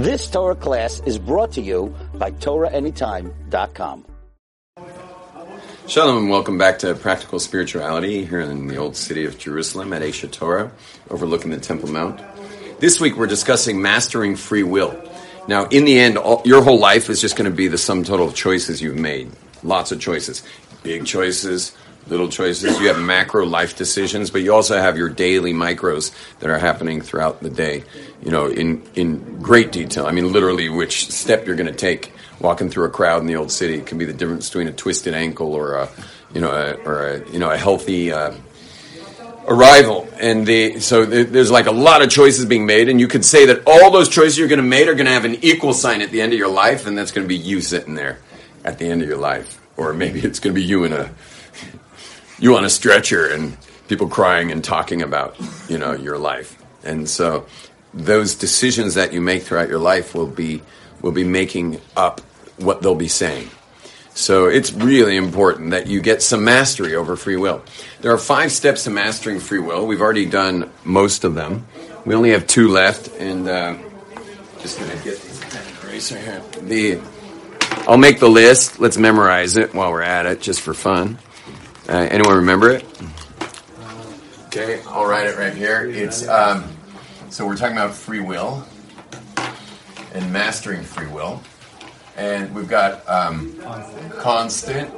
This Torah class is brought to you by TorahAnytime.com. Shalom and welcome back to Practical Spirituality here in the old city of Jerusalem at Aish HaTorah, overlooking the Temple Mount. This week we're discussing mastering free will. Now, in the end, all, your whole life is just going to be the sum total of choices you've made. Lots of choices. Big choices, little choices. You have macro life decisions, but you also have your daily micros that are happening throughout the day, you know, in, in great detail. I mean, literally, which step you're going to take walking through a crowd in the old city. Can be the difference between a twisted ankle or a, you know, a, or a, you know, a healthy, uh, arrival and the so there's like a lot of choices being made and you could say that all those choices you're going to make are going to have an equal sign at the end of your life and that's going to be you sitting there at the end of your life or maybe it's going to be you in a you on a stretcher and people crying and talking about you know your life and so those decisions that you make throughout your life will be will be making up what they'll be saying. So it's really important that you get some mastery over free will. There are five steps to mastering free will. We've already done most of them. We only have two left and uh, just gonna get these pen eraser here. The i'll make the list. Let's memorize it while we're at it just for fun. Uh, anyone remember it? Okay, I'll write it right here. It's um, so we're talking about free will and mastering free will, and we've got um, constant.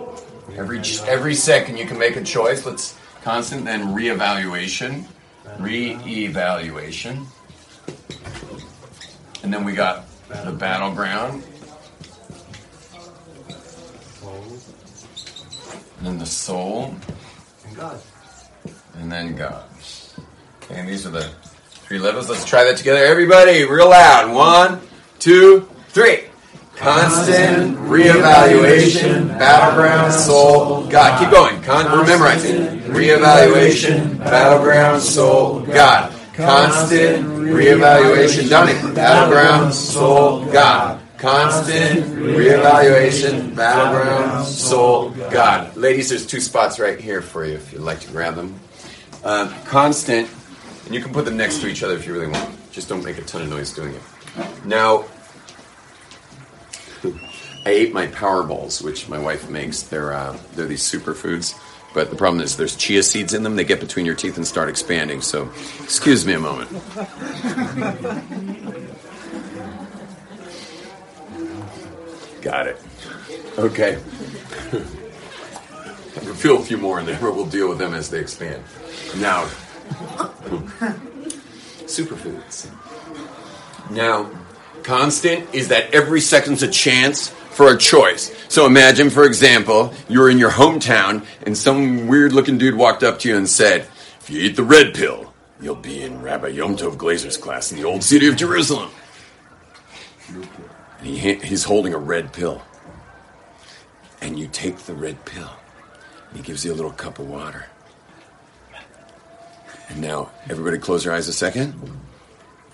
Every every second you can make a choice. Let's constant, then reevaluation, reevaluation, and then we got the battleground, and then the soul, And God. and then God. Okay, and these are the three levels. Let's try that together. Everybody, real loud. One, two, three. Constant reevaluation, battleground, soul, God. Keep going. Con- we're memorizing. Reevaluation, battleground, soul, God. Constant reevaluation, done it. Battleground, soul, God. Constant reevaluation, battleground, soul, God. Ladies, there's two spots right here for you if you'd like to grab them. Uh, constant, and you can put them next to each other if you really want. Just don't make a ton of noise doing it. Now, I ate my Power Balls, which my wife makes. They're uh, they're these superfoods, but the problem is there's chia seeds in them. They get between your teeth and start expanding. So, excuse me a moment. Got it. Okay. I can feel a few more in there, but we'll deal with them as they expand. Now, superfoods. Now, constant is that every second's a chance for a choice. So imagine, for example, you're in your hometown and some weird looking dude walked up to you and said, If you eat the red pill, you'll be in Rabbi Yom Tov Glazer's class in the old city of Jerusalem. And he, he's holding a red pill. And you take the red pill. And he gives you a little cup of water. And now, everybody close your eyes a second.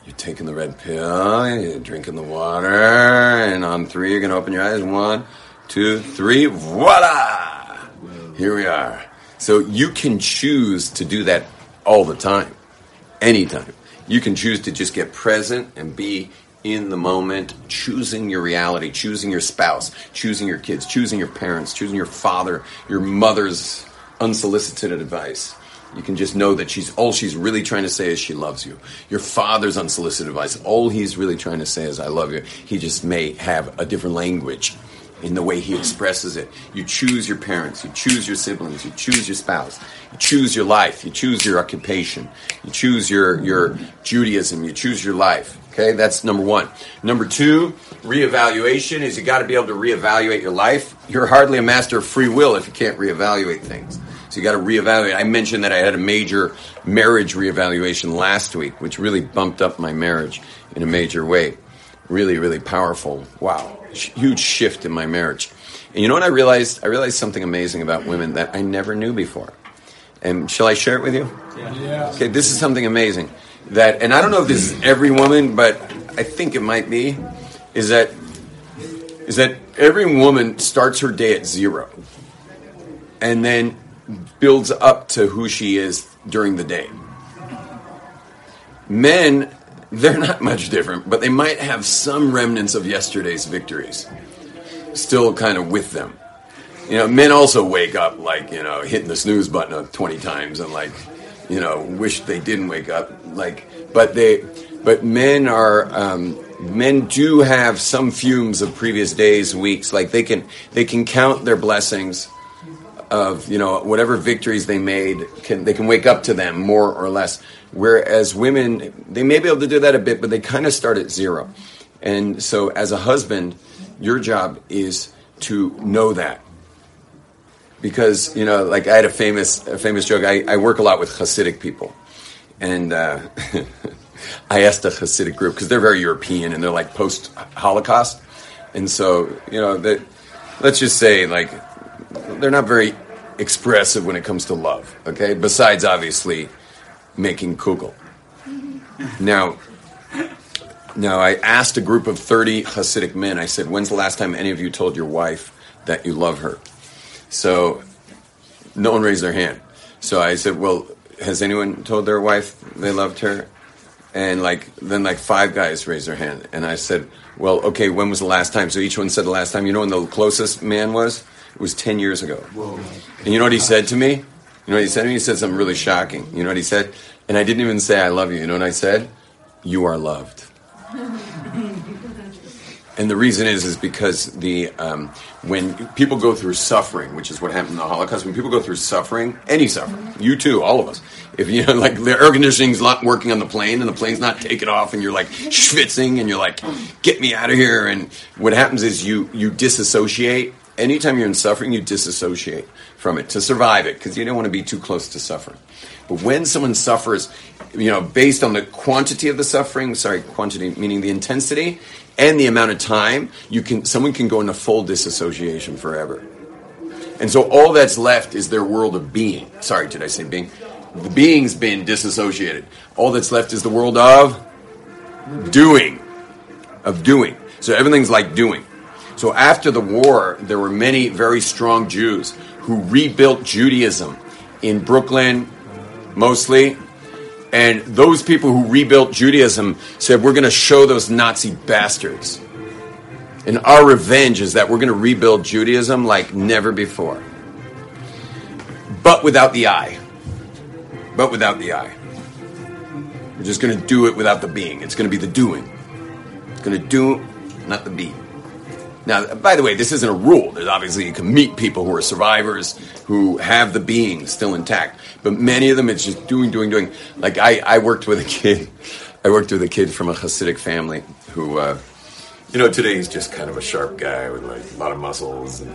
You're taking the red pill, you're drinking the water, and on three, you're going to open your eyes. One, two, three, voila! Here we are. So you can choose to do that all the time, anytime. You can choose to just get present and be in the moment, choosing your reality, choosing your spouse, choosing your kids, choosing your parents, choosing your father, your mother's unsolicited advice. You can just know that she's all she's really trying to say is she loves you. Your father's unsolicited advice, all he's really trying to say is I love you. He just may have a different language in the way he expresses it. You choose your parents, you choose your siblings, you choose your spouse, you choose your life, you choose your occupation, you choose your your Judaism, you choose your life. Okay, that's number one. Number two, reevaluation is you got to be able to reevaluate your life. You're hardly a master of free will if you can't reevaluate things. So you got to reevaluate. I mentioned that I had a major marriage reevaluation last week, which really bumped up my marriage in a major way. Really, really powerful. Wow, huge shift in my marriage. And you know what I realized? I realized something amazing about women that I never knew before. And shall I share it with you? Yeah. Okay, this is something amazing that, and I don't know if this is every woman, but I think it might be, is that is that every woman starts her day at zero, and then builds up to who she is during the day. Men they're not much different, but they might have some remnants of yesterday's victories still kind of with them. You know, men also wake up like, you know, hitting the snooze button 20 times and like, you know, wish they didn't wake up. Like, but they, but men are, um, men do have some fumes of previous days, weeks. Like they can, they can count their blessings of, you know, whatever victories they made, can, they can wake up to them more or less. Whereas women, they may be able to do that a bit, but they kind of start at zero. And so as a husband, your job is to know that. Because, you know, like I had a famous, a famous joke. I, I work a lot with Hasidic people. And uh, I asked a Hasidic group, because they're very European and they're like post Holocaust. And so, you know, that, let's just say, like, they're not very expressive when it comes to love, okay? Besides, obviously, making kugel. Now, now I asked a group of 30 Hasidic men, I said, when's the last time any of you told your wife that you love her? So no one raised their hand. So I said, well, has anyone told their wife they loved her? And like, then like five guys raised their hand. And I said, well, okay, when was the last time? So each one said the last time. You know when the closest man was? It was 10 years ago. Whoa. And you know what he said to me? You know what he said to me? He said something really shocking. You know what he said? And I didn't even say I love you. You know what I said? You are loved. And the reason is is because the um, when people go through suffering, which is what happened in the Holocaust, when people go through suffering, any suffering, you too, all of us. If you know, like the air conditioning's not working on the plane and the plane's not taking off, and you're like schwitzing and you're like, get me out of here. And what happens is you you disassociate. Anytime you're in suffering, you disassociate from it to survive it because you don't want to be too close to suffering. But when someone suffers, you know, based on the quantity of the suffering, sorry, quantity meaning the intensity and the amount of time, you can someone can go into full disassociation forever. And so all that's left is their world of being. Sorry, did I say being? The being's been disassociated. All that's left is the world of doing. Of doing. So everything's like doing. So after the war, there were many very strong Jews who rebuilt Judaism in Brooklyn, mostly. And those people who rebuilt Judaism said, We're going to show those Nazi bastards. And our revenge is that we're going to rebuild Judaism like never before. But without the I. But without the I. We're just going to do it without the being. It's going to be the doing. It's going to do, not the being. Now, by the way, this isn't a rule. There's obviously you can meet people who are survivors who have the being still intact, but many of them it's just doing, doing, doing. Like I, I worked with a kid. I worked with a kid from a Hasidic family who, uh, you know, today he's just kind of a sharp guy with like a lot of muscles, and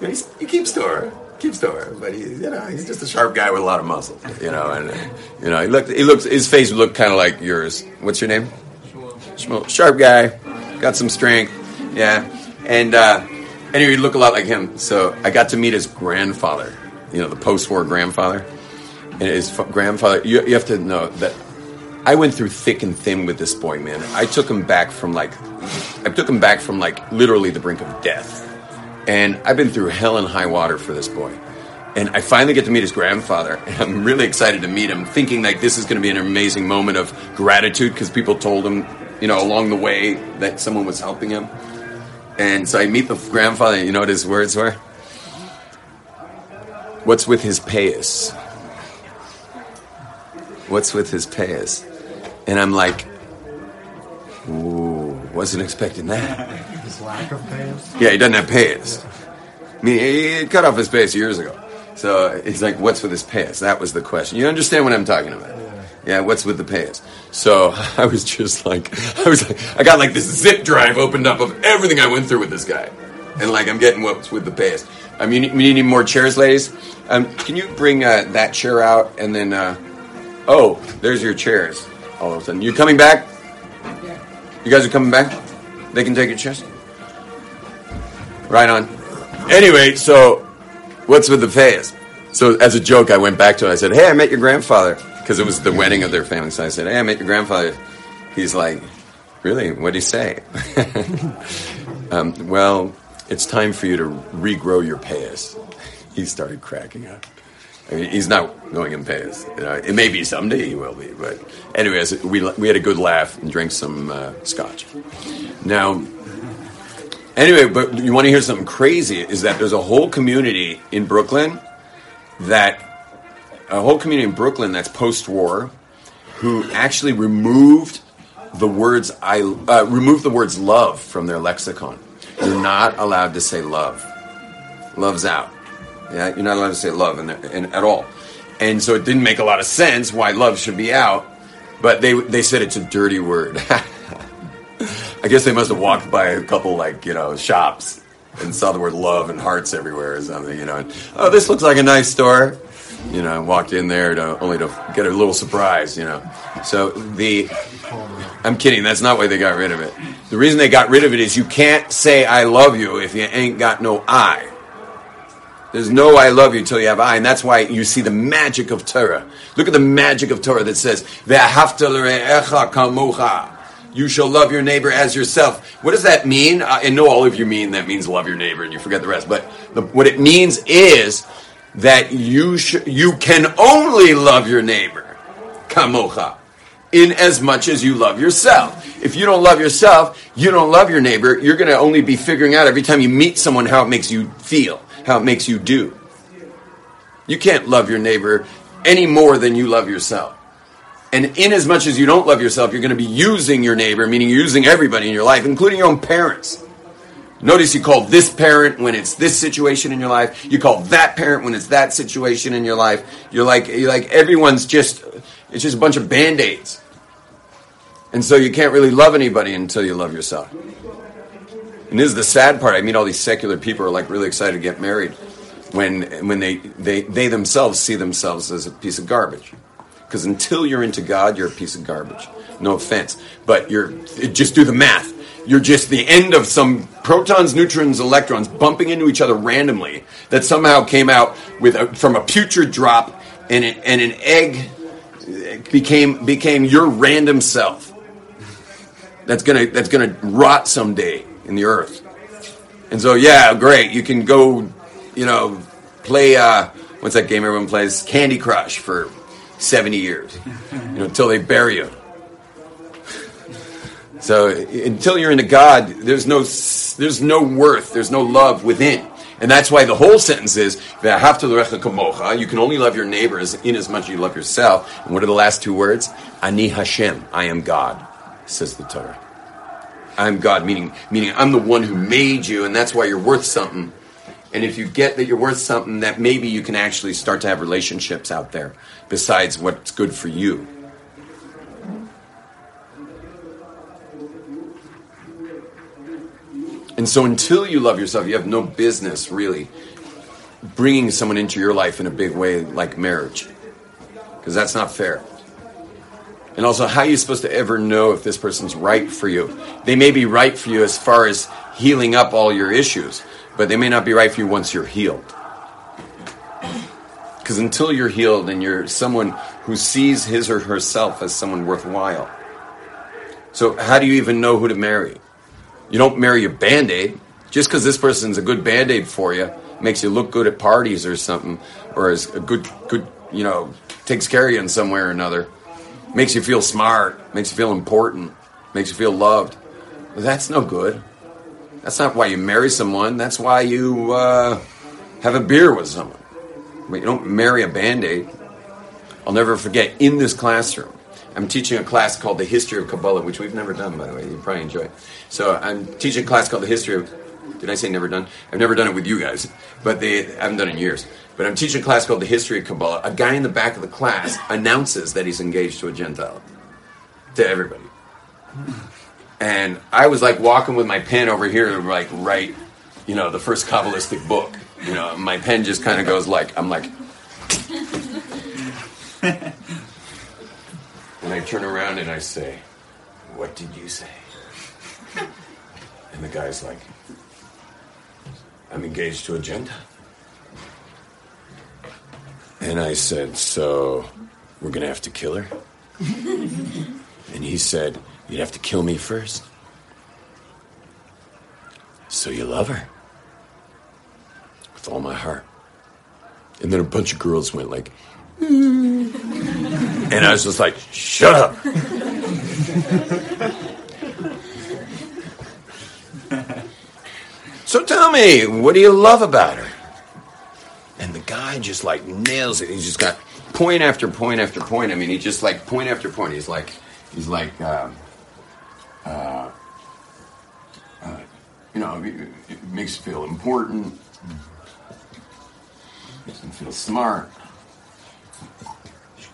you know, he keeps Torah, keeps Torah, but he, you know, he's just a sharp guy with a lot of muscles, you know, and you know, he looked, he looks, his face looked kind of like yours. What's your name? Shmuel. Sharp guy, got some strength, yeah. And uh, anyway, he looked a lot like him. So I got to meet his grandfather, you know, the post-war grandfather. And his grandfather, you, you have to know that I went through thick and thin with this boy, man. I took him back from like, I took him back from like literally the brink of death. And I've been through hell and high water for this boy. And I finally get to meet his grandfather, and I'm really excited to meet him, thinking like this is going to be an amazing moment of gratitude because people told him, you know, along the way that someone was helping him. And so I meet the grandfather, you know what his words were? What's with his payas? What's with his payas? And I'm like, ooh, wasn't expecting that. His lack of payas? Yeah, he doesn't have payas. I mean, he cut off his payas years ago. So he's like, what's with his payas? That was the question. You understand what I'm talking about? Yeah, what's with the pants? So I was just like, I was like, I got like this zip drive opened up of everything I went through with this guy. And like, I'm getting what's with the payas. Um, you need, we need more chairs, ladies. Um, can you bring uh, that chair out and then, uh, oh, there's your chairs all of a sudden. you're coming back? You guys are coming back? They can take your chairs? Right on. Anyway, so what's with the pants? So as a joke, I went back to it. I said, hey, I met your grandfather because it was the wedding of their family. So I said, "Hey, I met your grandfather." He's like, "Really? What did he say?" um, well, it's time for you to regrow your payas. He started cracking up. I mean, he's not going in pace. You know, it may be someday he will be, but anyways, we we had a good laugh and drank some uh, scotch. Now, anyway, but you want to hear something crazy? Is that there's a whole community in Brooklyn that a whole community in Brooklyn that's post-war who actually removed the words I uh, removed the words love from their lexicon. You're not allowed to say love. Love's out. Yeah, you're not allowed to say love in, in, at all. And so it didn't make a lot of sense why love should be out. But they they said it's a dirty word. I guess they must have walked by a couple like you know shops and saw the word love and hearts everywhere or something. You know, and, oh, this looks like a nice store. You know, walked in there to, only to get a little surprise. You know, so the I'm kidding. That's not why they got rid of it. The reason they got rid of it is you can't say I love you if you ain't got no I. There's no I love you till you have I, and that's why you see the magic of Torah. Look at the magic of Torah that says, kamucha. You shall love your neighbor as yourself. What does that mean? I know all of you mean that means love your neighbor and you forget the rest. But the, what it means is that you sh- you can only love your neighbor, kamocha, in as much as you love yourself. If you don't love yourself, you don't love your neighbor. You're going to only be figuring out every time you meet someone how it makes you feel how it makes you do. You can't love your neighbor any more than you love yourself. And in as much as you don't love yourself, you're going to be using your neighbor, meaning you're using everybody in your life, including your own parents. Notice you call this parent when it's this situation in your life. You call that parent when it's that situation in your life. You're like, you're like everyone's just, it's just a bunch of band aids. And so you can't really love anybody until you love yourself. And this is the sad part. I meet all these secular people are like really excited to get married when when they they, they themselves see themselves as a piece of garbage. Because until you're into God, you're a piece of garbage. No offense, but you're just do the math. You're just the end of some protons, neutrons, electrons bumping into each other randomly that somehow came out with a, from a putrid drop, and an, and an egg became became your random self. That's gonna that's gonna rot someday in the earth. And so, yeah, great. You can go, you know, play, uh, what's that game everyone plays? Candy Crush for 70 years, you know, until they bury you. So until you're into God, there's no, there's no worth, there's no love within. And that's why the whole sentence is, you can only love your neighbors in as much as you love yourself. And what are the last two words? Ani Hashem, I am God, says the Torah. I'm God, meaning meaning I'm the one who made you, and that's why you're worth something. And if you get that you're worth something, that maybe you can actually start to have relationships out there besides what's good for you. And so until you love yourself, you have no business really bringing someone into your life in a big way like marriage. Because that's not fair. And also, how are you supposed to ever know if this person's right for you? They may be right for you as far as healing up all your issues, but they may not be right for you once you're healed. Because until you're healed and you're someone who sees his or herself as someone worthwhile. So, how do you even know who to marry? You don't marry a band aid. Just because this person's a good band aid for you makes you look good at parties or something, or is a good, good, you know, takes care of you in some way or another makes you feel smart, makes you feel important, makes you feel loved. But that's no good. That's not why you marry someone. That's why you uh, have a beer with someone. But you don't marry a band aid. I'll never forget in this classroom. I'm teaching a class called The History of Kabbalah, which we've never done, by the way. You probably enjoy it. So I'm teaching a class called The History of. Did I say never done? I've never done it with you guys, but they I haven't done it in years. But I'm teaching a class called The History of Kabbalah. A guy in the back of the class announces that he's engaged to a Gentile. To everybody. And I was like walking with my pen over here to like write, you know, the first Kabbalistic book. You know, my pen just kind of goes like, I'm like. And I turn around and I say, What did you say? And the guy's like, I'm engaged to a Gentile. And I said, So we're going to have to kill her? and he said, You'd have to kill me first. So you love her? With all my heart. And then a bunch of girls went like, and I was just like, shut up. so tell me, what do you love about her? And the guy just like nails it. He's just got point after point after point. I mean, he just like point after point. He's like, he's like, uh, uh, uh, you know, it, it makes you feel important, makes him feel smart.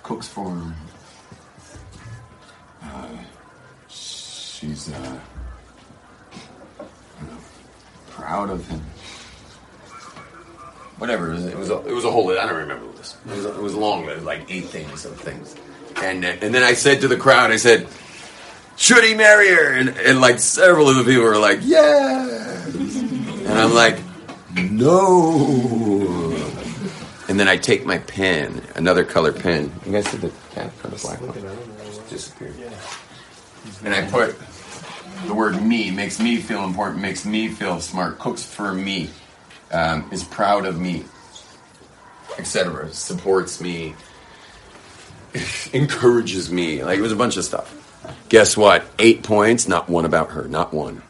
Cooks for him. Uh, she's uh, know, proud of him. Whatever it was, it was a, it was a whole. I don't remember this. It was, it was long. It was like eight things of things, and uh, and then I said to the crowd, I said, "Should he marry her?" And, and like several of the people were like, "Yeah," and I'm like, "No." And then I take my pen, another color pen. You guys see the cat on the black one? Just disappeared. And I put the word me, makes me feel important, makes me feel smart, cooks for me, um, is proud of me, etc. Supports me, encourages me. Like it was a bunch of stuff. Guess what? Eight points, not one about her, not one.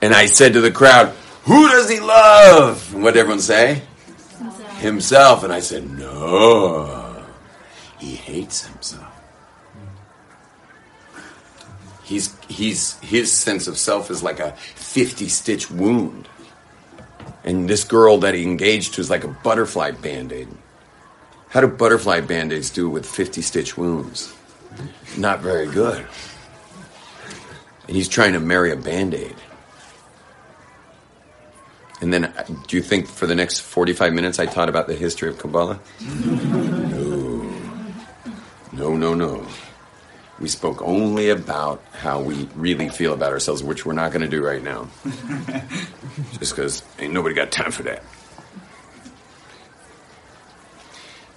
And I said to the crowd, Who does he love? And what did everyone say? Himself. Himself. And I said, No, he hates himself. He's, he's, his sense of self is like a 50 stitch wound. And this girl that he engaged to is like a butterfly band aid. How do butterfly band aids do with 50 stitch wounds? Not very good. And he's trying to marry a band aid. And then, uh, do you think for the next 45 minutes I taught about the history of Kabbalah? No. No, no, no. We spoke only about how we really feel about ourselves, which we're not going to do right now. Just because ain't nobody got time for that.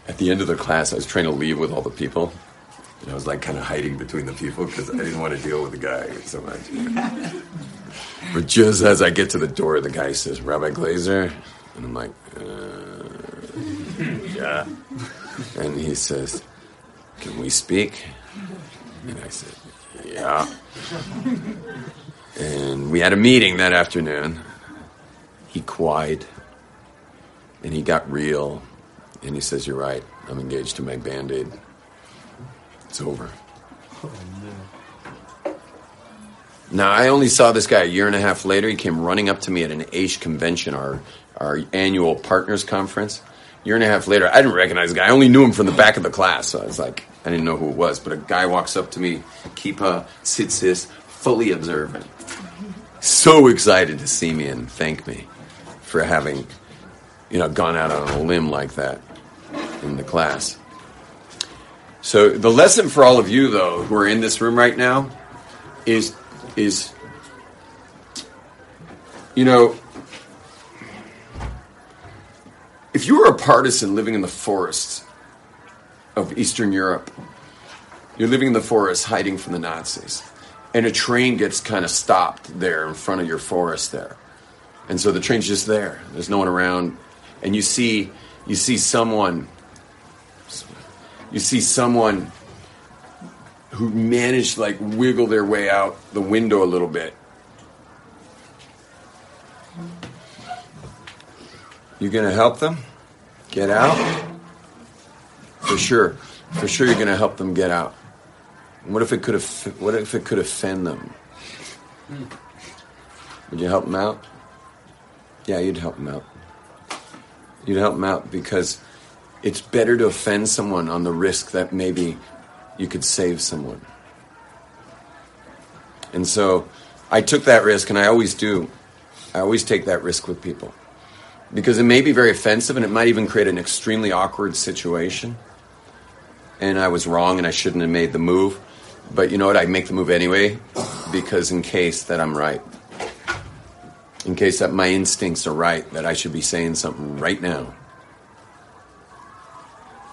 At the end of the class, I was trying to leave with all the people. And I was like kind of hiding between the people because I didn't want to deal with the guy so much. But just as I get to the door, the guy says, Rabbi Glazer. And I'm like, uh, yeah. And he says, Can we speak? And I said, Yeah. And we had a meeting that afternoon. He cried and he got real. And he says, You're right. I'm engaged to my band aid. It's over. Oh, now, I only saw this guy a year and a half later. He came running up to me at an AISH convention, our, our annual partners conference. Year and a half later, I didn't recognize the guy. I only knew him from the back of the class. So I was like, I didn't know who it was. But a guy walks up to me, Kipa, Tzitzis, fully observant. So excited to see me and thank me for having, you know, gone out on a limb like that in the class. So the lesson for all of you, though, who are in this room right now, is is you know if you were a partisan living in the forests of Eastern Europe, you're living in the forest hiding from the Nazis, and a train gets kind of stopped there in front of your forest there, and so the train's just there. There's no one around, and you see you see someone you see someone who managed to like wiggle their way out the window a little bit. You're gonna help them get out? For sure, for sure, you're gonna help them get out. What if it could have? What if it could offend them? Would you help them out? Yeah, you'd help them out. You'd help them out because it's better to offend someone on the risk that maybe you could save someone. And so I took that risk, and I always do. I always take that risk with people because it may be very offensive and it might even create an extremely awkward situation. And I was wrong and I shouldn't have made the move. But you know what? I make the move anyway because, in case that I'm right, in case that my instincts are right, that I should be saying something right now.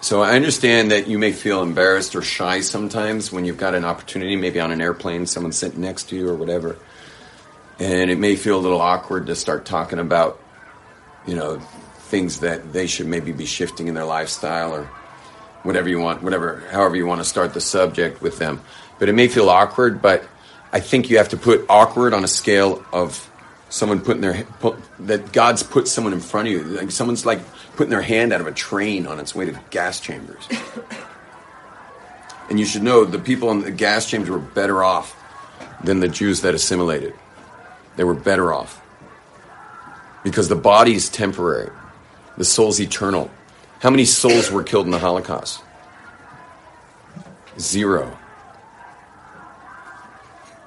So I understand that you may feel embarrassed or shy sometimes when you've got an opportunity, maybe on an airplane, someone's sitting next to you or whatever. And it may feel a little awkward to start talking about you know, things that they should maybe be shifting in their lifestyle or whatever you want, whatever, however you want to start the subject with them. But it may feel awkward, but I think you have to put awkward on a scale of someone putting their put, that God's put someone in front of you. Like someone's like putting their hand out of a train on its way to gas chambers. and you should know the people in the gas chambers were better off than the Jews that assimilated. They were better off because the body is temporary, the soul's eternal. How many souls were killed in the Holocaust? Zero.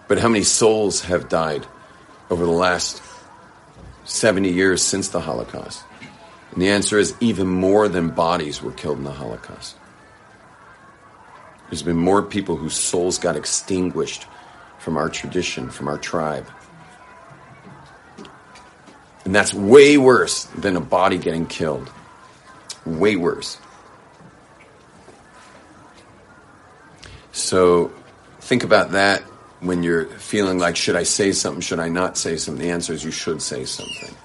But how many souls have died over the last 70 years since the Holocaust? And the answer is even more than bodies were killed in the Holocaust. There's been more people whose souls got extinguished from our tradition, from our tribe. And that's way worse than a body getting killed. Way worse. So think about that when you're feeling like, should I say something? Should I not say something? The answer is you should say something.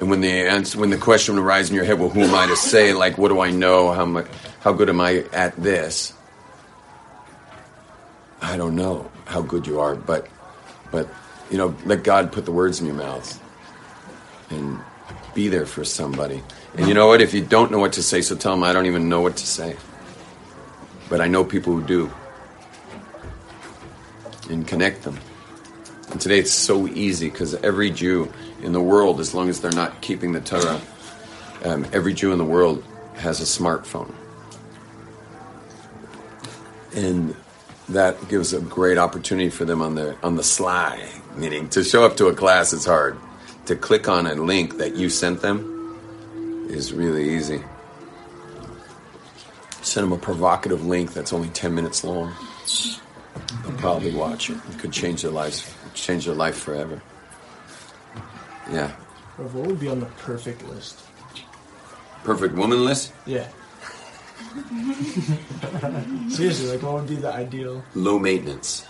And when the answer, when the question arises in your head, well, who am I to say? Like, what do I know? How much, how good am I at this? I don't know how good you are, but, but, you know, let God put the words in your mouth and be there for somebody. And you know what? If you don't know what to say, so tell them I don't even know what to say. But I know people who do. And connect them. And today it's so easy because every Jew in the world, as long as they're not keeping the Torah, um, every Jew in the world has a smartphone. And that gives a great opportunity for them on the on the sly. Meaning to show up to a class is hard. To click on a link that you sent them is really easy. Send them a provocative link that's only ten minutes long. They'll probably watch it. It could change their lives, change their life forever. Yeah. What would be on the perfect list? Perfect woman list? Yeah. Seriously, like what would be the ideal? Low maintenance.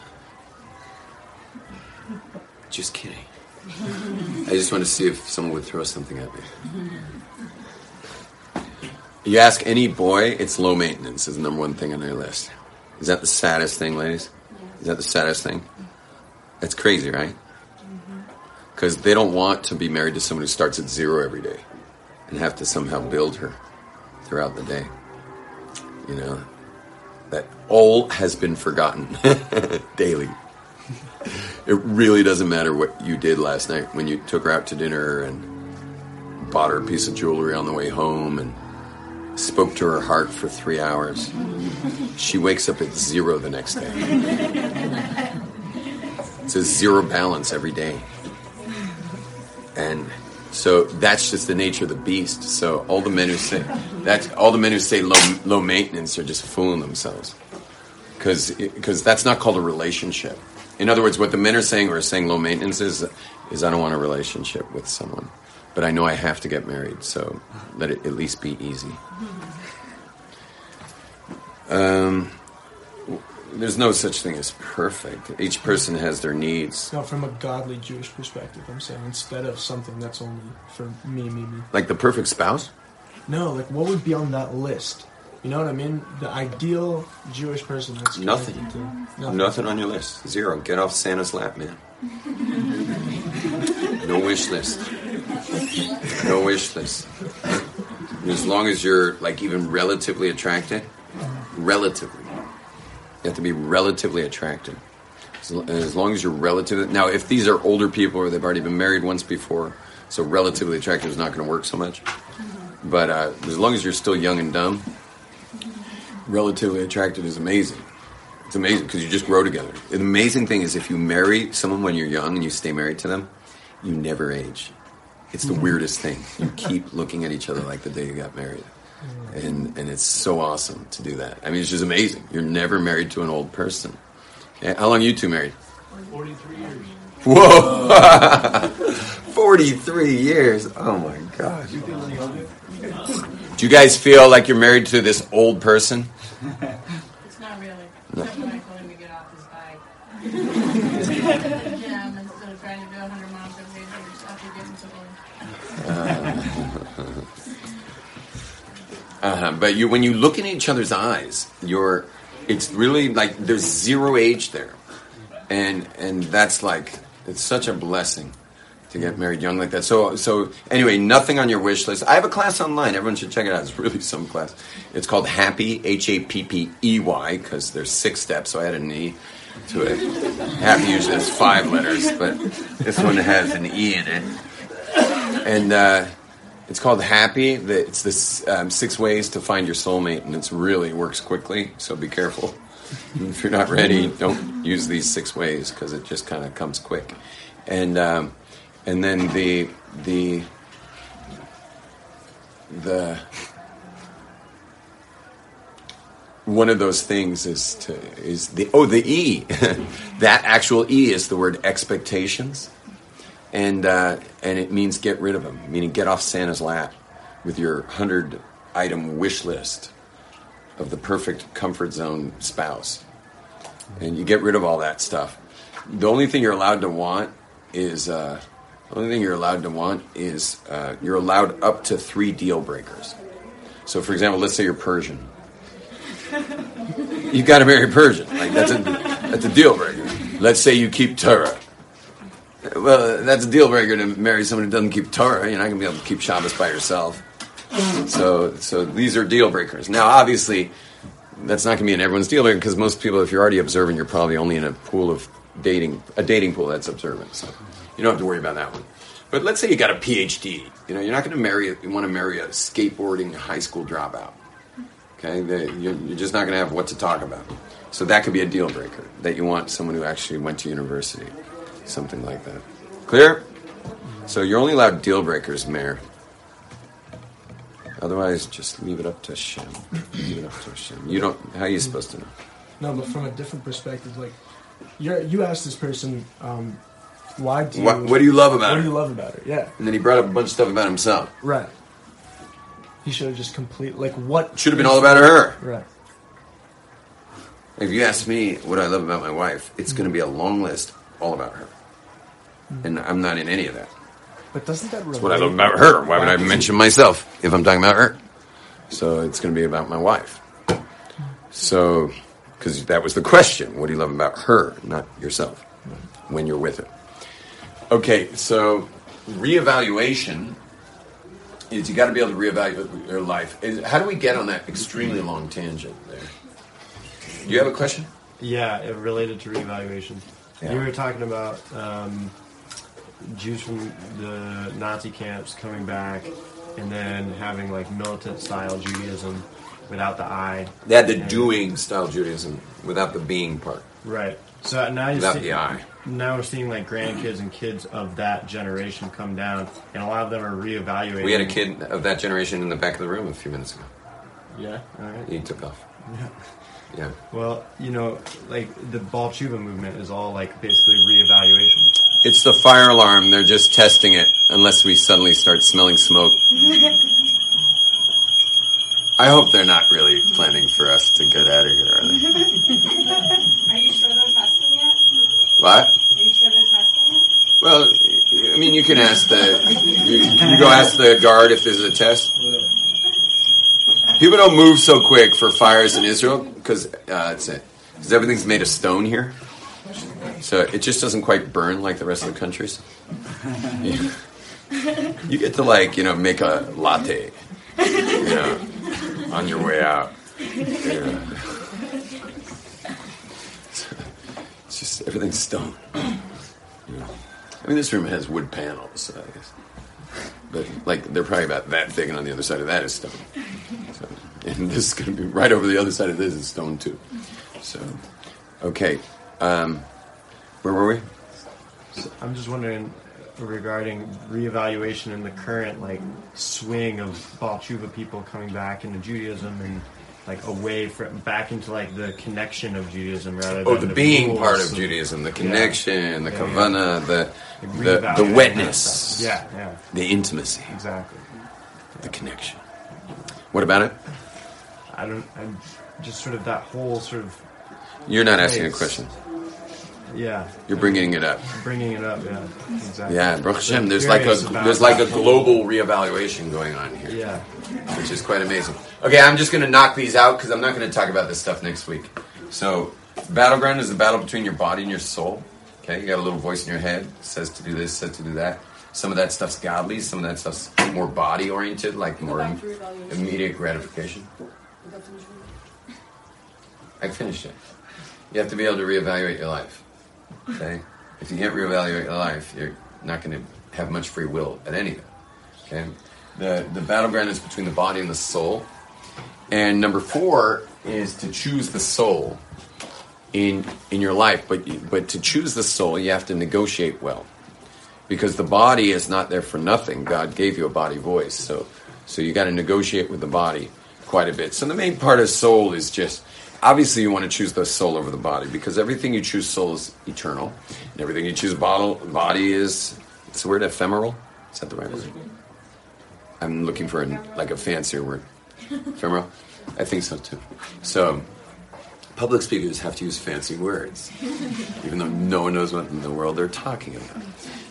Just kidding. I just want to see if someone would throw something at me. You ask any boy, it's low maintenance is the number one thing on their list. Is that the saddest thing, ladies? Is that the saddest thing? That's crazy, right? Because they don't want to be married to someone who starts at zero every day and have to somehow build her throughout the day. You know, that all has been forgotten daily. It really doesn't matter what you did last night when you took her out to dinner and bought her a piece of jewelry on the way home and spoke to her heart for three hours. She wakes up at zero the next day. It's a zero balance every day. And so that's just the nature of the beast. So all the men who say that all the men who say low low maintenance are just fooling themselves. Cuz cuz that's not called a relationship. In other words, what the men are saying or are saying low maintenance is is I don't want a relationship with someone. But I know I have to get married, so let it at least be easy. Um, there's no such thing as perfect. Each person has their needs. No, from a godly Jewish perspective, I'm saying instead of something that's only for me, me, me. Like the perfect spouse? No, like what would be on that list? You know what I mean? The ideal Jewish person that's Nothing. to- Nothing. Nothing on your list. Zero. Get off Santa's lap, man. No wish list. No wish list. As long as you're like even relatively attracted, relatively, you have to be relatively attracted. As, as long as you're relatively now, if these are older people or they've already been married once before, so relatively attractive is not going to work so much. But uh, as long as you're still young and dumb, relatively attractive is amazing. It's amazing because you just grow together. The amazing thing is if you marry someone when you're young and you stay married to them, you never age. It's the weirdest thing. You keep looking at each other like the day you got married. And and it's so awesome to do that. I mean, it's just amazing. You're never married to an old person. How long are you two married? 43 years. Whoa! 43 years. Oh my gosh. Do you guys feel like you're married to this old person? It's not really. Except when I told him to get off his bike. Gym instead of trying to do 100 miles every day after getting so old. Uh-huh. But you, when you look in each other's eyes, you're, it's really like there's zero age there, and and that's like it's such a blessing to get married young like that. So so anyway, nothing on your wish list. I have a class online. Everyone should check it out. It's really some class. It's called Happy H A P P E Y because there's six steps. So I had an E to it. Happy usually has five letters, but this one has an E in it, and. uh it's called Happy. It's this um, six ways to find your soulmate, and it's really works quickly. So be careful. If you're not ready, don't use these six ways because it just kind of comes quick. And um, and then the the the one of those things is to is the oh the E that actual E is the word expectations and uh, and it means get rid of them, meaning get off Santa's lap with your hundred item wish list of the perfect comfort zone spouse, and you get rid of all that stuff. The only thing you're allowed to want is uh, the only thing you're allowed to want is uh, you're allowed up to three deal breakers. So, for example, let's say you're Persian. You've got to marry a Persian. Like that's a that's a deal breaker. Let's say you keep Torah. Well, that's a deal breaker to marry someone who doesn't keep Torah. You're not going to be able to keep Shabbos by yourself. So, so these are deal breakers. Now, obviously, that's not going to be in everyone's deal breaker because most people, if you're already observant, you're probably only in a pool of dating, a dating pool that's observant. So you don't have to worry about that one. But let's say you got a PhD. You know, you're not going to marry. You want to marry a skateboarding high school dropout. Okay, the, you're, you're just not going to have what to talk about. So that could be a deal breaker that you want someone who actually went to university, something like that. Clear? So you're only allowed deal breakers, Mayor. Otherwise, just leave it up to Shem. leave it up to Shem. You don't. How are you supposed to know? No, but from a different perspective, like you're, you asked this person, um, why do you, What, what do you love about her? what do you love about her? Yeah, And then he brought up a bunch of stuff about himself. right. He should have just complete like what Should have been all about her. Right. If you ask me what I love about my wife, it's going to be a long list all about her. And I'm not in any of that. But doesn't that That's what I love about her. Why would I mention myself if I'm talking about her? So it's going to be about my wife. So, because that was the question. What do you love about her, not yourself, when you're with her? Okay, so reevaluation is you got to be able to reevaluate your life. Is, how do we get on that extremely long tangent there? Do you have a question? Yeah, it related to reevaluation. Yeah. You were talking about um, Jews from the Nazi camps coming back and then having like militant style Judaism without the I. They had the And- doing style Judaism without the being part, Right. So now you without see, the I. now we're seeing like grandkids and kids of that generation come down, and a lot of them are reevaluating. We had a kid of that generation in the back of the room a few minutes ago. Yeah. All right. He took off. Yeah. Yeah. Well, you know, like the Baal Tshuva movement is all like basically reevaluation. It's the fire alarm. They're just testing it unless we suddenly start smelling smoke. I hope they're not really planning for us to get out of here, are they? Are you sure they're testing it? What? Are you sure they're testing it? Well, I mean, you can ask the. You, you go ask the guard if there's a test. People don't move so quick for fires in Israel because uh, it's a, because everything's made of stone here, so it just doesn't quite burn like the rest of the countries. You, get to like you know make a latte, you know, on your way out. It's just everything's stone. I mean, this room has wood panels, I guess. But, like, they're probably about that thick, and on the other side of that is stone. So, and this is going to be right over the other side of this is stone, too. So, okay. Um, where were we? I'm just wondering regarding reevaluation in the current like swing of Baal Tshuva people coming back into Judaism and like away from back into like the connection of Judaism rather Oh, than the being part of Judaism, the connection, the Yeah, kavana, the, like, the, the wetness. Yeah, yeah, the intimacy, exactly. the connection. What about it? I don't. I'm just sort of that whole sort of You're not asking a question. Yeah, You're bringing it up. bringing it up. Yeah, exactly. Yeah, Baruch Hashem, there's like a Curious about there's like a global reevaluation going on here, Yeah, which is quite amazing. Okay, I'm just going to knock these out because I'm not going to talk about this stuff next week. So, battleground is the battle between your body and your soul. Okay, you got a little voice in your head says to do this, says to do that. Some of that stuff's godly, some of that stuff's more body oriented, like more back to reevaluation. immediate gratification. I finished it. You have to be able to reevaluate your life. Okay? If you can't reevaluate your life, you're not going to have much free will at anything. Okay? The, the battleground is between the body and the soul. And number four is to choose the soul in in your life. But but to choose the soul, you have to negotiate well, because the body is not there for nothing. God gave you a body voice, so so you got to negotiate with the body quite a bit. So the main part of soul is just obviously you want to choose the soul over the body because everything you choose soul is eternal, and everything you choose bottle, body is it's the word ephemeral. Is that the right word? I'm looking for a, like a fancier word. Ephemeral? I think so too. So, public speakers have to use fancy words, even though no one knows what in the world they're talking about.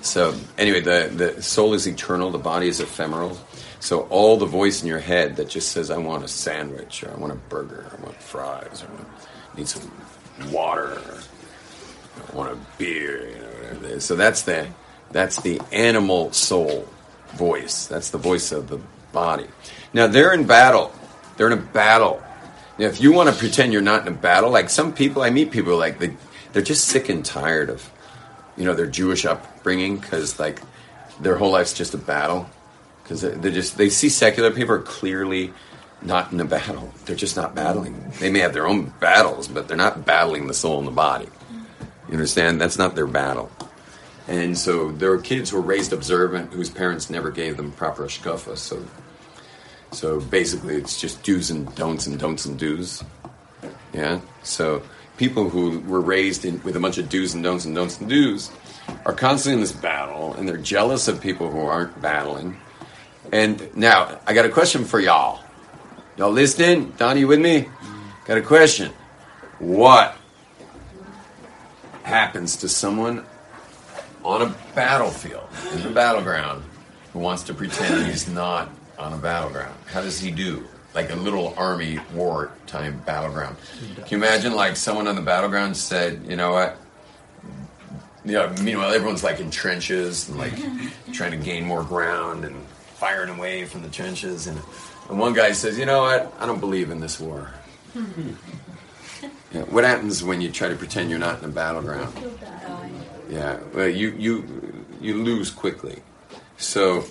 So, anyway, the, the soul is eternal, the body is ephemeral. So, all the voice in your head that just says, I want a sandwich, or I want a burger, or I want fries, or I need some water, or I want a beer, you know, whatever it is. So, that's the, that's the animal soul voice. That's the voice of the body. Now they're in battle. They're in a battle. Now, if you want to pretend you're not in a battle, like some people, I meet people like they, they're just sick and tired of, you know, their Jewish upbringing because like their whole life's just a battle. Because they're just they see secular people are clearly not in a battle. They're just not battling. They may have their own battles, but they're not battling the soul and the body. You understand? That's not their battle. And so there are kids who are raised observant whose parents never gave them proper hashkafa. So, so basically, it's just do's and don'ts and don'ts and do's. Yeah. So people who were raised in, with a bunch of do's and don'ts and don'ts and do's are constantly in this battle, and they're jealous of people who aren't battling. And now I got a question for y'all. Y'all listening? Donnie, with me? Got a question. What happens to someone on a battlefield, in the battleground, who wants to pretend he's not on a battleground. How does he do? Like a little army wartime battleground. Can you imagine, like, someone on the battleground said, you know what? Know, meanwhile, everyone's like in trenches and like trying to gain more ground and firing away from the trenches. And, and one guy says, you know what? I don't believe in this war. Yeah, what happens when you try to pretend you're not in a battleground? Yeah, well, you you you lose quickly. So,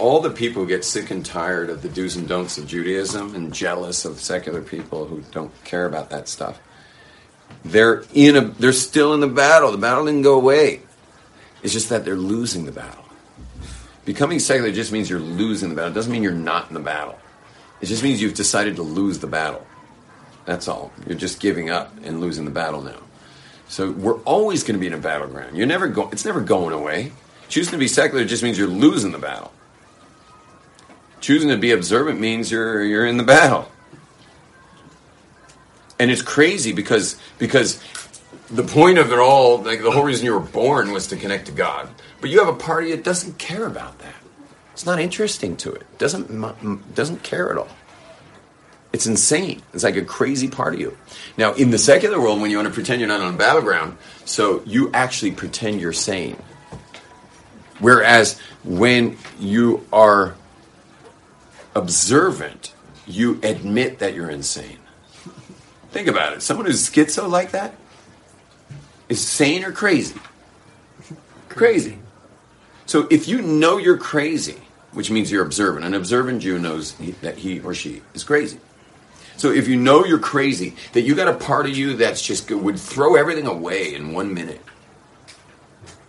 all the people who get sick and tired of the do's and don'ts of Judaism and jealous of secular people who don't care about that stuff, they're in a they're still in the battle. The battle didn't go away. It's just that they're losing the battle. Becoming secular just means you're losing the battle. It doesn't mean you're not in the battle. It just means you've decided to lose the battle. That's all. You're just giving up and losing the battle now. So we're always going to be in a battleground. You're never go- It's never going away. Choosing to be secular just means you're losing the battle. Choosing to be observant means you're you're in the battle. And it's crazy because because the point of it all, like the whole reason you were born was to connect to God. But you have a party that doesn't care about that. It's not interesting to it. Doesn't doesn't care at all. It's insane. It's like a crazy part of you. Now, in the secular world, when you want to pretend you're not on a battleground, so you actually pretend you're sane. Whereas when you are observant, you admit that you're insane. Think about it. Someone who's schizo like that is sane or crazy? Crazy. So if you know you're crazy, which means you're observant, an observant Jew knows he, that he or she is crazy. So if you know you're crazy, that you got a part of you that's just would throw everything away in one minute.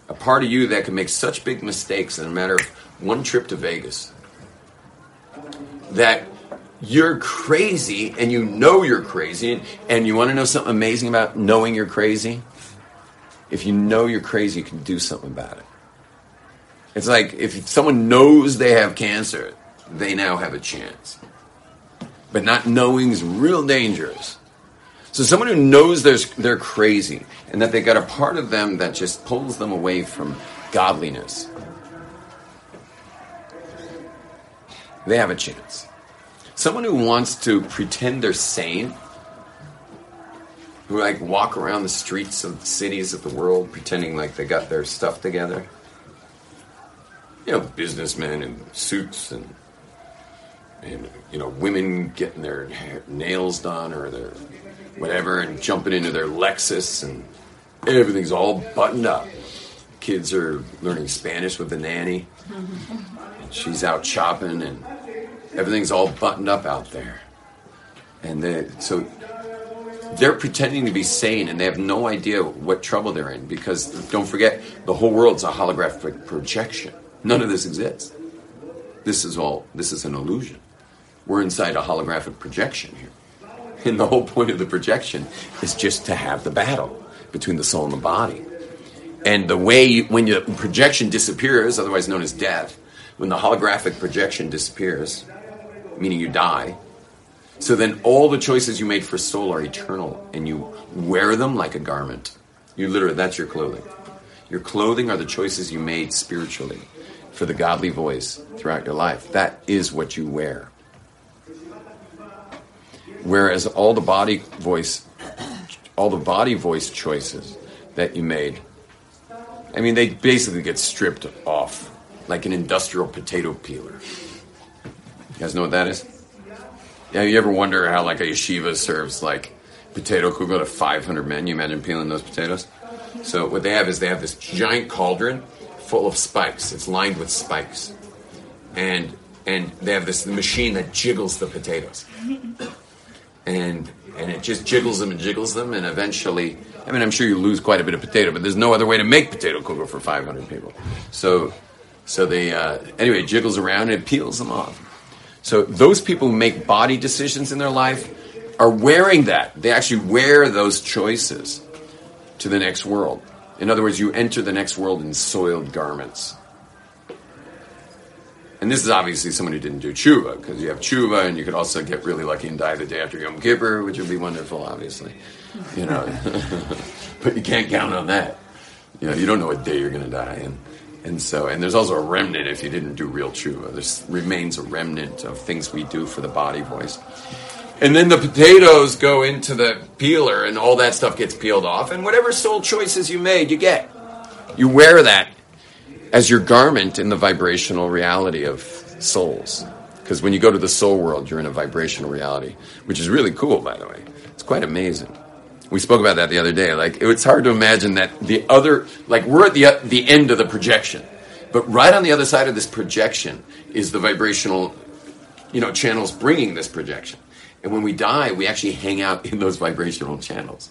A part of you that can make such big mistakes in a matter of one trip to Vegas. That you're crazy and you know you're crazy. And you want to know something amazing about knowing you're crazy? If you know you're crazy, you can do something about it. It's like if someone knows they have cancer, they now have a chance. But not knowing is real dangerous. So someone who knows they're crazy and that they got a part of them that just pulls them away from godliness, they have a chance. Someone who wants to pretend they're sane, who like walk around the streets of the cities of the world pretending like they got their stuff together. You know, businessmen in suits and and you know women getting their nails done or their whatever and jumping into their Lexus and everything's all buttoned up. Kids are learning Spanish with the nanny. She's out shopping and everything's all buttoned up out there. And they, so they're pretending to be sane and they have no idea what trouble they're in because don't forget the whole world's a holographic projection. None of this exists. This is all this is an illusion. We're inside a holographic projection here. And the whole point of the projection is just to have the battle between the soul and the body. And the way you, when the projection disappears, otherwise known as death, when the holographic projection disappears, meaning you die, so then all the choices you made for soul are eternal and you wear them like a garment. You literally, that's your clothing. Your clothing are the choices you made spiritually for the godly voice throughout your life. That is what you wear. Whereas all the body voice, all the body voice choices that you made, I mean, they basically get stripped off like an industrial potato peeler. You guys know what that is? Yeah, you ever wonder how like a yeshiva serves like potato kugel to 500 men? You imagine peeling those potatoes? So what they have is they have this giant cauldron full of spikes. It's lined with spikes, and and they have this machine that jiggles the potatoes, and and it just jiggles them and jiggles them, and eventually, I mean, I'm sure you lose quite a bit of potato, but there's no other way to make potato kugel for 500 people. So so they uh, anyway it jiggles around and it peels them off. So those people who make body decisions in their life are wearing that. They actually wear those choices to the next world. In other words, you enter the next world in soiled garments. And this is obviously someone who didn't do tshuva, because you have tshuva, and you could also get really lucky and die the day after Yom Kippur, which would be wonderful, obviously. You know, but you can't count on that. You know, you don't know what day you're going to die, and and so, and there's also a remnant if you didn't do real tshuva. There remains a remnant of things we do for the body voice. And then the potatoes go into the peeler, and all that stuff gets peeled off. And whatever soul choices you made, you get. You wear that as your garment in the vibrational reality of souls. Because when you go to the soul world, you're in a vibrational reality, which is really cool, by the way. It's quite amazing. We spoke about that the other day. Like it's hard to imagine that the other, like we're at the uh, the end of the projection, but right on the other side of this projection is the vibrational, you know, channels bringing this projection. And when we die, we actually hang out in those vibrational channels.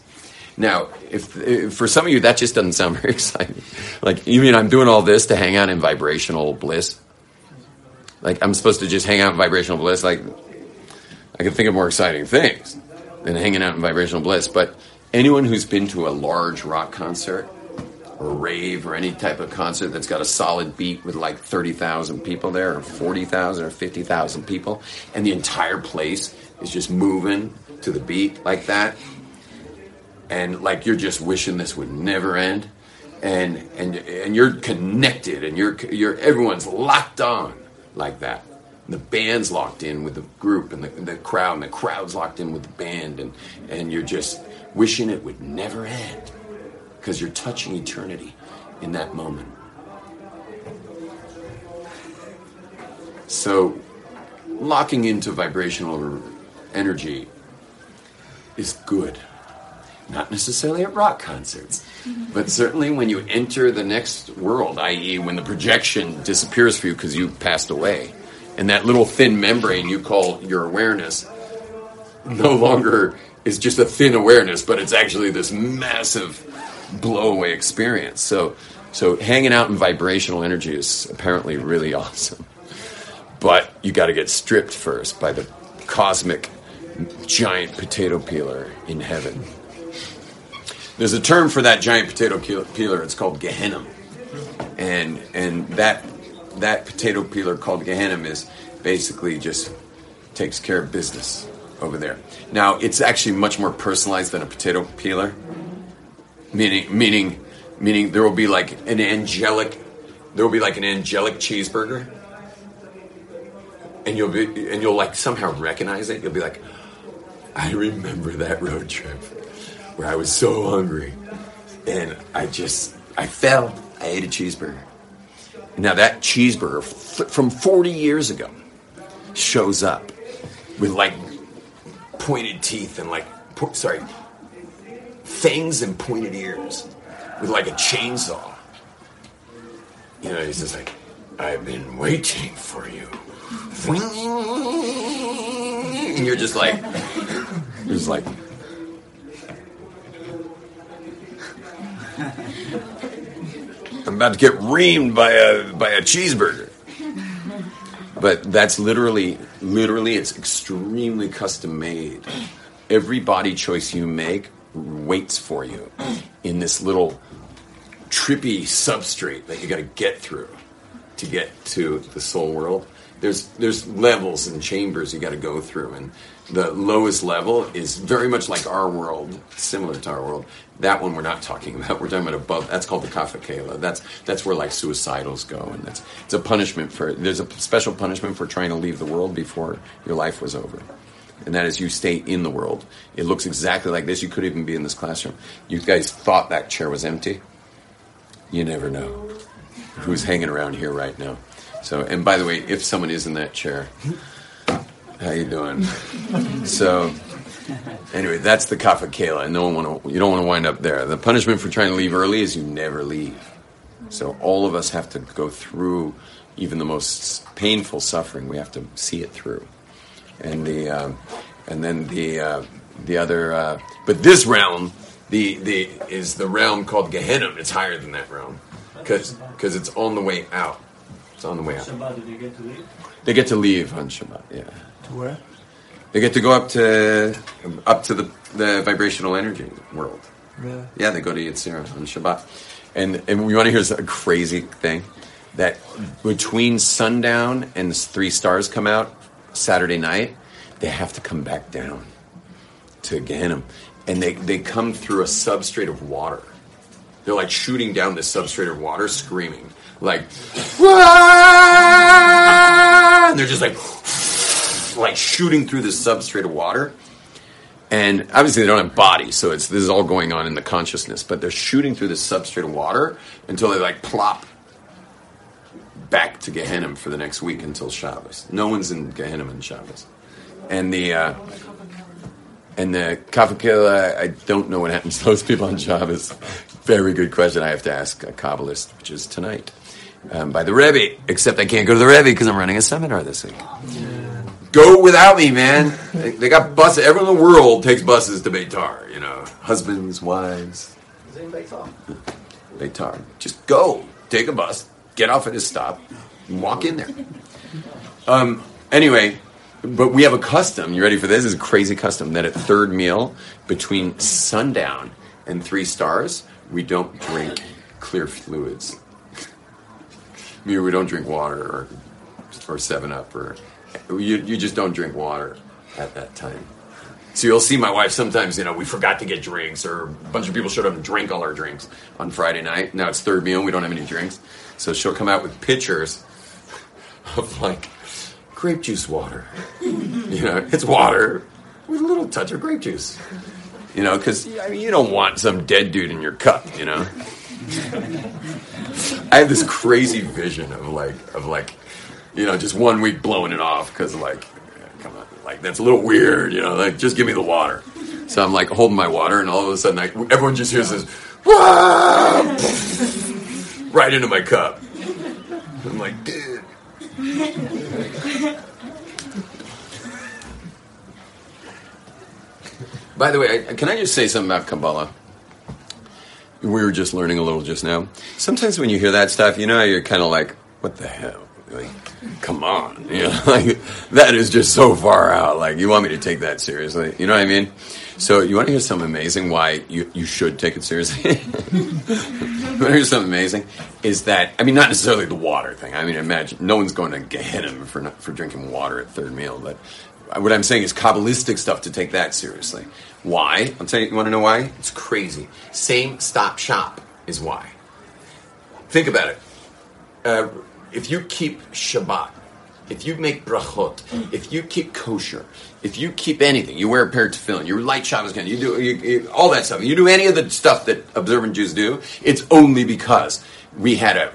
Now, if, if, for some of you that just doesn't sound very exciting, like you mean I'm doing all this to hang out in vibrational bliss? Like I'm supposed to just hang out in vibrational bliss? Like I can think of more exciting things than hanging out in vibrational bliss. But anyone who's been to a large rock concert or rave or any type of concert that's got a solid beat with like 30,000 people there or 40,000 or 50,000 people and the entire place is just moving to the beat like that. And like you're just wishing this would never end. And and and you're connected and you're you're everyone's locked on like that. The band's locked in with the group and the, the crowd and the crowd's locked in with the band. And and you're just wishing it would never end. Because you're touching eternity in that moment. So locking into vibrational energy is good not necessarily at rock concerts but certainly when you enter the next world i.e when the projection disappears for you because you passed away and that little thin membrane you call your awareness no longer is just a thin awareness, but it's actually this massive blowaway experience. So, so hanging out in vibrational energy is apparently really awesome. But you got to get stripped first by the cosmic giant potato peeler in heaven. There's a term for that giant potato peeler. It's called Gehenna, and and that that potato peeler called Gehenna is basically just takes care of business over there. Now it's actually much more personalized than a potato peeler. Meaning, meaning, meaning, there will be like an angelic, there will be like an angelic cheeseburger, and you'll be, and you'll like somehow recognize it. You'll be like, I remember that road trip where I was so hungry, and I just, I fell. I ate a cheeseburger. Now that cheeseburger f- from 40 years ago shows up with like pointed teeth and like, po- sorry, fangs and pointed ears with like a chainsaw. You know, he's just like, I've been waiting for you. And you're just like, just like, I'm about to get reamed by a by a cheeseburger. But that's literally, literally, it's extremely custom made. Every body choice you make waits for you in this little trippy substrate that you got to get through to get to the soul world. There's there's levels and chambers you got to go through, and the lowest level is very much like our world, similar to our world. That one we're not talking about. We're talking about above. That's called the Kaf HaKela. That's that's where like suicidals go, and that's it's a punishment for. There's a special punishment for trying to leave the world before your life was over and that is you stay in the world. It looks exactly like this. You could even be in this classroom. You guys thought that chair was empty. You never know who's hanging around here right now. So, and by the way, if someone is in that chair, how you doing? So, anyway, that's the Kaf HaKela, and no one want to. You don't want to wind up there. The punishment for trying to leave early is you never leave. So all of us have to go through even the most painful suffering. We have to see it through and the um, and then the uh, the other. Uh, but this realm, the the is the realm called Gehenna. It's higher than that realm because because it's on the way out. It's on the way out. Shabbat, did you get to leave? They get to leave on Shabbat. Yeah, To where? they get to go up to up to the the vibrational energy world. Really? Yeah, they go to Yetzirah on Shabbat. And, and we want to hear a crazy thing that between sundown and three stars come out Saturday night, they have to come back down to Gehenna. And they, they come through a substrate of water. They're like shooting down this substrate of water, screaming. Like, "Wah!" and they're just like, like shooting through this substrate of water. And obviously they don't have bodies, so it's this is all going on in the consciousness. But they're shooting through this substrate of water until they like plop back to Gehenna for the next week until Shabbos. No one's in Gehenna on Shabbos. And the uh, and the Kaf HaKela, I don't know what happens to those people on Shabbos. Very good question. I have to ask a Kabbalist, which is tonight, um, by the Rebbe. Except I can't go to the Rebbe because I'm running a seminar this week. Go without me, man. They, they got buses. Everyone in the world takes buses to Beitar. You know, husbands, wives. Is in Beitar. Just go. Take a bus. Get off at a stop. Walk in there. Um. Anyway, but we have a custom. You ready for this? This is a crazy custom that at third meal between sundown and three stars, we don't drink clear fluids. I mean, we don't drink water or or Seven Up or you you just don't drink water at that time. So you'll see my wife sometimes. You know, we forgot to get drinks, or a bunch of people showed up and drank all our drinks on Friday night. Now it's third meal, and we don't have any drinks, so she'll come out with pitchers of like grape juice water. you know, it's water with a little touch of grape juice. You know, because I mean, you don't want some dead dude in your cup. You know. I have this crazy vision of like of like you know just one week blowing it off because like come on like that's a little weird you know like just give me the water. So I'm like holding my water and all of a sudden I, everyone just hears this right into my cup. I'm like dude. By the way can I just say something about Kabbalah? We were just learning a little just now. Sometimes when you hear that stuff, you know, you're kind of like, "What the hell? Like, come on!" You know, like that is just so far out. Like, you want me to take that seriously? You know what I mean? So, you want to hear something amazing? Why you you should take it seriously? you want to hear something amazing? Is that I mean, not necessarily the water thing. I mean, imagine no one's going to Gehenna for not, for drinking water at third meal, but what I'm saying is Kabbalistic stuff to take that seriously. Why? I'll tell you, you want to know why? It's crazy. Same stop shop is why. Think about it. Uh, if you keep Shabbat, if you make brachot, if you keep kosher, if you keep anything, you wear a pair of tefillin, you light Shabbos again, you do you, you, all that stuff. You do any of the stuff that observant Jews do. It's only because we had a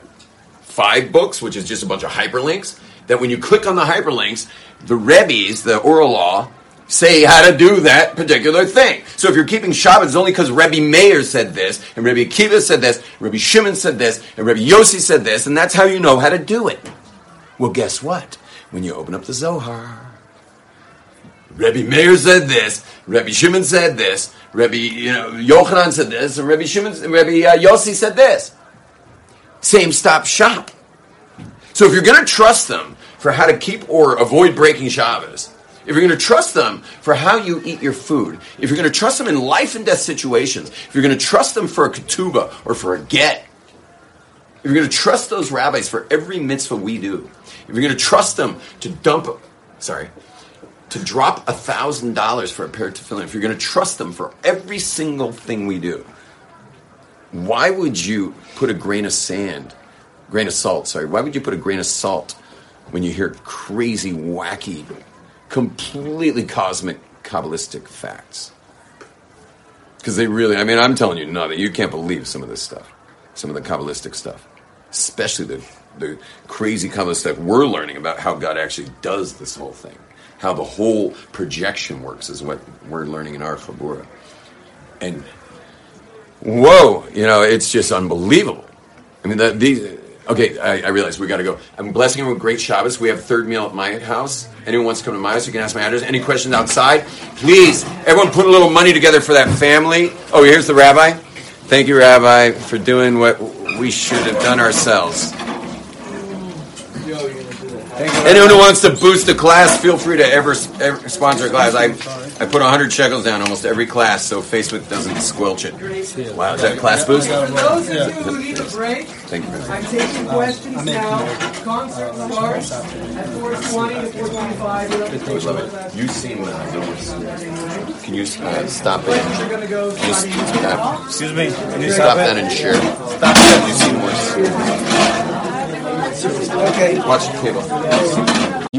five books, which is just a bunch of hyperlinks. That when you click on the hyperlinks, the Rebbe's, the oral law, say how to do that particular thing. So if you're keeping Shabbat, it's only because Rebbe Meir said this, and Rebbe Akiva said this, Rebbe Shimon said this, and Rebbe Yossi said this, and that's how you know how to do it. Well, guess what? When you open up the Zohar, Rebbe Meir said this, Rebbe Shimon said this, Rebbe you know Yochanan said this, and Rebbe Shimon, Rebbe uh, Yossi said this. Same stop shop. So if you're going to trust them for how to keep or avoid breaking Shabbos, if you're going to trust them for how you eat your food, if you're going to trust them in life and death situations, if you're going to trust them for a ketubah or for a get, if you're going to trust those rabbis for every mitzvah we do, if you're going to trust them to dump, sorry, to drop a thousand dollars for a pair of tefillin, if you're going to trust them for every single thing we do, why would you put a grain of sand, grain of salt, sorry, why would you put a grain of salt when you hear crazy, wacky, completely cosmic, Kabbalistic facts? Because they really, I mean, I'm telling you nothing. You can't believe some of this stuff, some of the Kabbalistic stuff, especially the, the crazy Kabbalistic stuff we're learning about how God actually does this whole thing. How the whole projection works is what we're learning in our Chabura. And whoa, you know, it's just unbelievable. I mean, the, these. Okay, I, I realize we got to go. I'm blessing everyone with great Shabbos. We have third meal at my house. Anyone wants to come to my house, you can ask my address. Any questions outside? Please, everyone, put a little money together for that family. Oh, here's the rabbi. Thank you, Rabbi, for doing what we should have done ourselves. Anyone who wants to boost a class, feel free to ever, ever sponsor a class. I, I put 100 shekels down almost every class so Facebook doesn't squelch it. Wow, is that a class boost? For those of you who need a break, Thank you. I'm taking questions now. Concert starts at 4:20 to 4:25. You seem uh, Can you uh, stop it? You're. Just uh, Excuse me. Can you stop stop that and share. Stop it. You seem worse. Okay. Watch the cable.